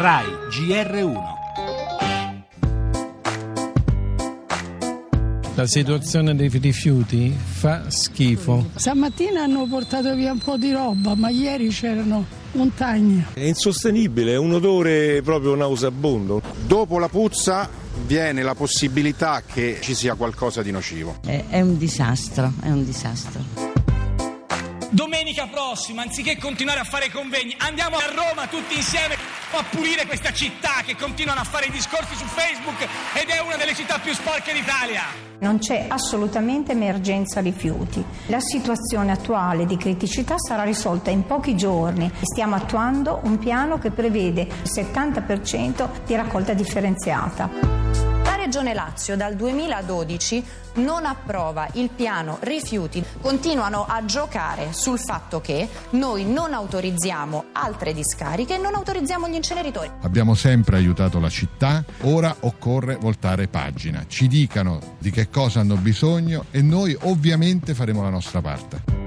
RAI GR1 La situazione dei rifiuti fa schifo. Stamattina hanno portato via un po' di roba, ma ieri c'erano montagne. È insostenibile, è un odore proprio nauseabondo. Dopo la puzza viene la possibilità che ci sia qualcosa di nocivo. È, è un disastro, è un disastro. Domenica prossima, anziché continuare a fare convegni, andiamo a Roma tutti insieme a pulire questa città che continuano a fare i discorsi su Facebook ed è una delle città più sporche d'Italia. Non c'è assolutamente emergenza rifiuti. La situazione attuale di criticità sarà risolta in pochi giorni. Stiamo attuando un piano che prevede il 70% di raccolta differenziata. Regione Lazio dal 2012 non approva il piano rifiuti. Continuano a giocare sul fatto che noi non autorizziamo altre discariche e non autorizziamo gli inceneritori. Abbiamo sempre aiutato la città, ora occorre voltare pagina. Ci dicano di che cosa hanno bisogno e noi ovviamente faremo la nostra parte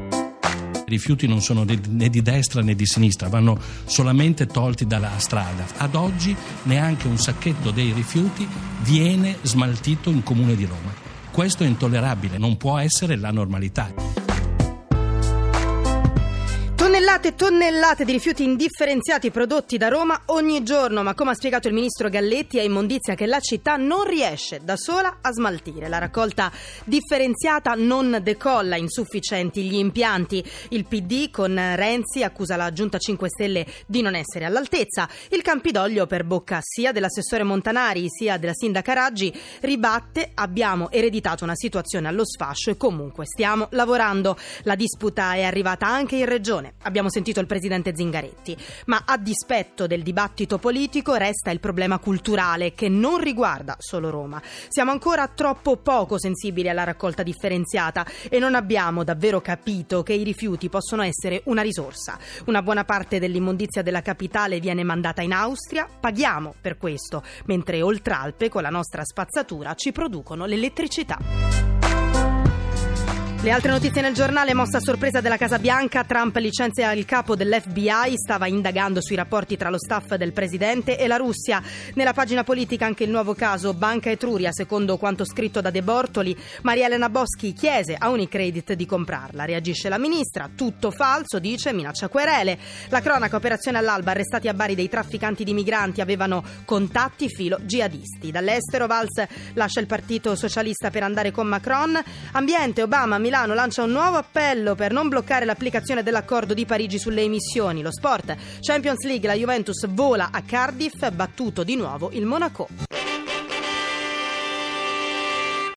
rifiuti non sono né di destra né di sinistra, vanno solamente tolti dalla strada. Ad oggi neanche un sacchetto dei rifiuti viene smaltito in comune di Roma. Questo è intollerabile, non può essere la normalità. Tonnellate e tonnellate di rifiuti indifferenziati prodotti da Roma ogni giorno, ma come ha spiegato il ministro Galletti è immondizia che la città non riesce da sola a smaltire. La raccolta differenziata non decolla, insufficienti gli impianti. Il PD con Renzi accusa la Giunta 5 Stelle di non essere all'altezza. Il Campidoglio per bocca sia dell'assessore Montanari sia della sindaca Raggi ribatte abbiamo ereditato una situazione allo sfascio e comunque stiamo lavorando. La disputa è arrivata anche in regione. Abbiamo sentito il presidente Zingaretti, ma a dispetto del dibattito politico resta il problema culturale che non riguarda solo Roma. Siamo ancora troppo poco sensibili alla raccolta differenziata e non abbiamo davvero capito che i rifiuti possono essere una risorsa. Una buona parte dell'immondizia della capitale viene mandata in Austria, paghiamo per questo, mentre oltre Alpe con la nostra spazzatura ci producono l'elettricità. Le altre notizie nel giornale, mossa a sorpresa della Casa Bianca, Trump licenzia il capo dell'FBI, stava indagando sui rapporti tra lo staff del presidente e la Russia. Nella pagina politica anche il nuovo caso Banca Etruria, secondo quanto scritto da De Bortoli, Maria Elena Boschi chiese a Unicredit di comprarla. Reagisce la ministra, tutto falso, dice, minaccia querele. La cronaca, operazione all'alba, arrestati a Bari dei trafficanti di migranti, avevano contatti filo jihadisti. Dall'estero Valls lascia il partito socialista per andare con Macron. Ambiente, Obama, Milano lancia un nuovo appello per non bloccare l'applicazione dell'accordo di Parigi sulle emissioni. Lo sport, Champions League, la Juventus vola a Cardiff, battuto di nuovo il Monaco.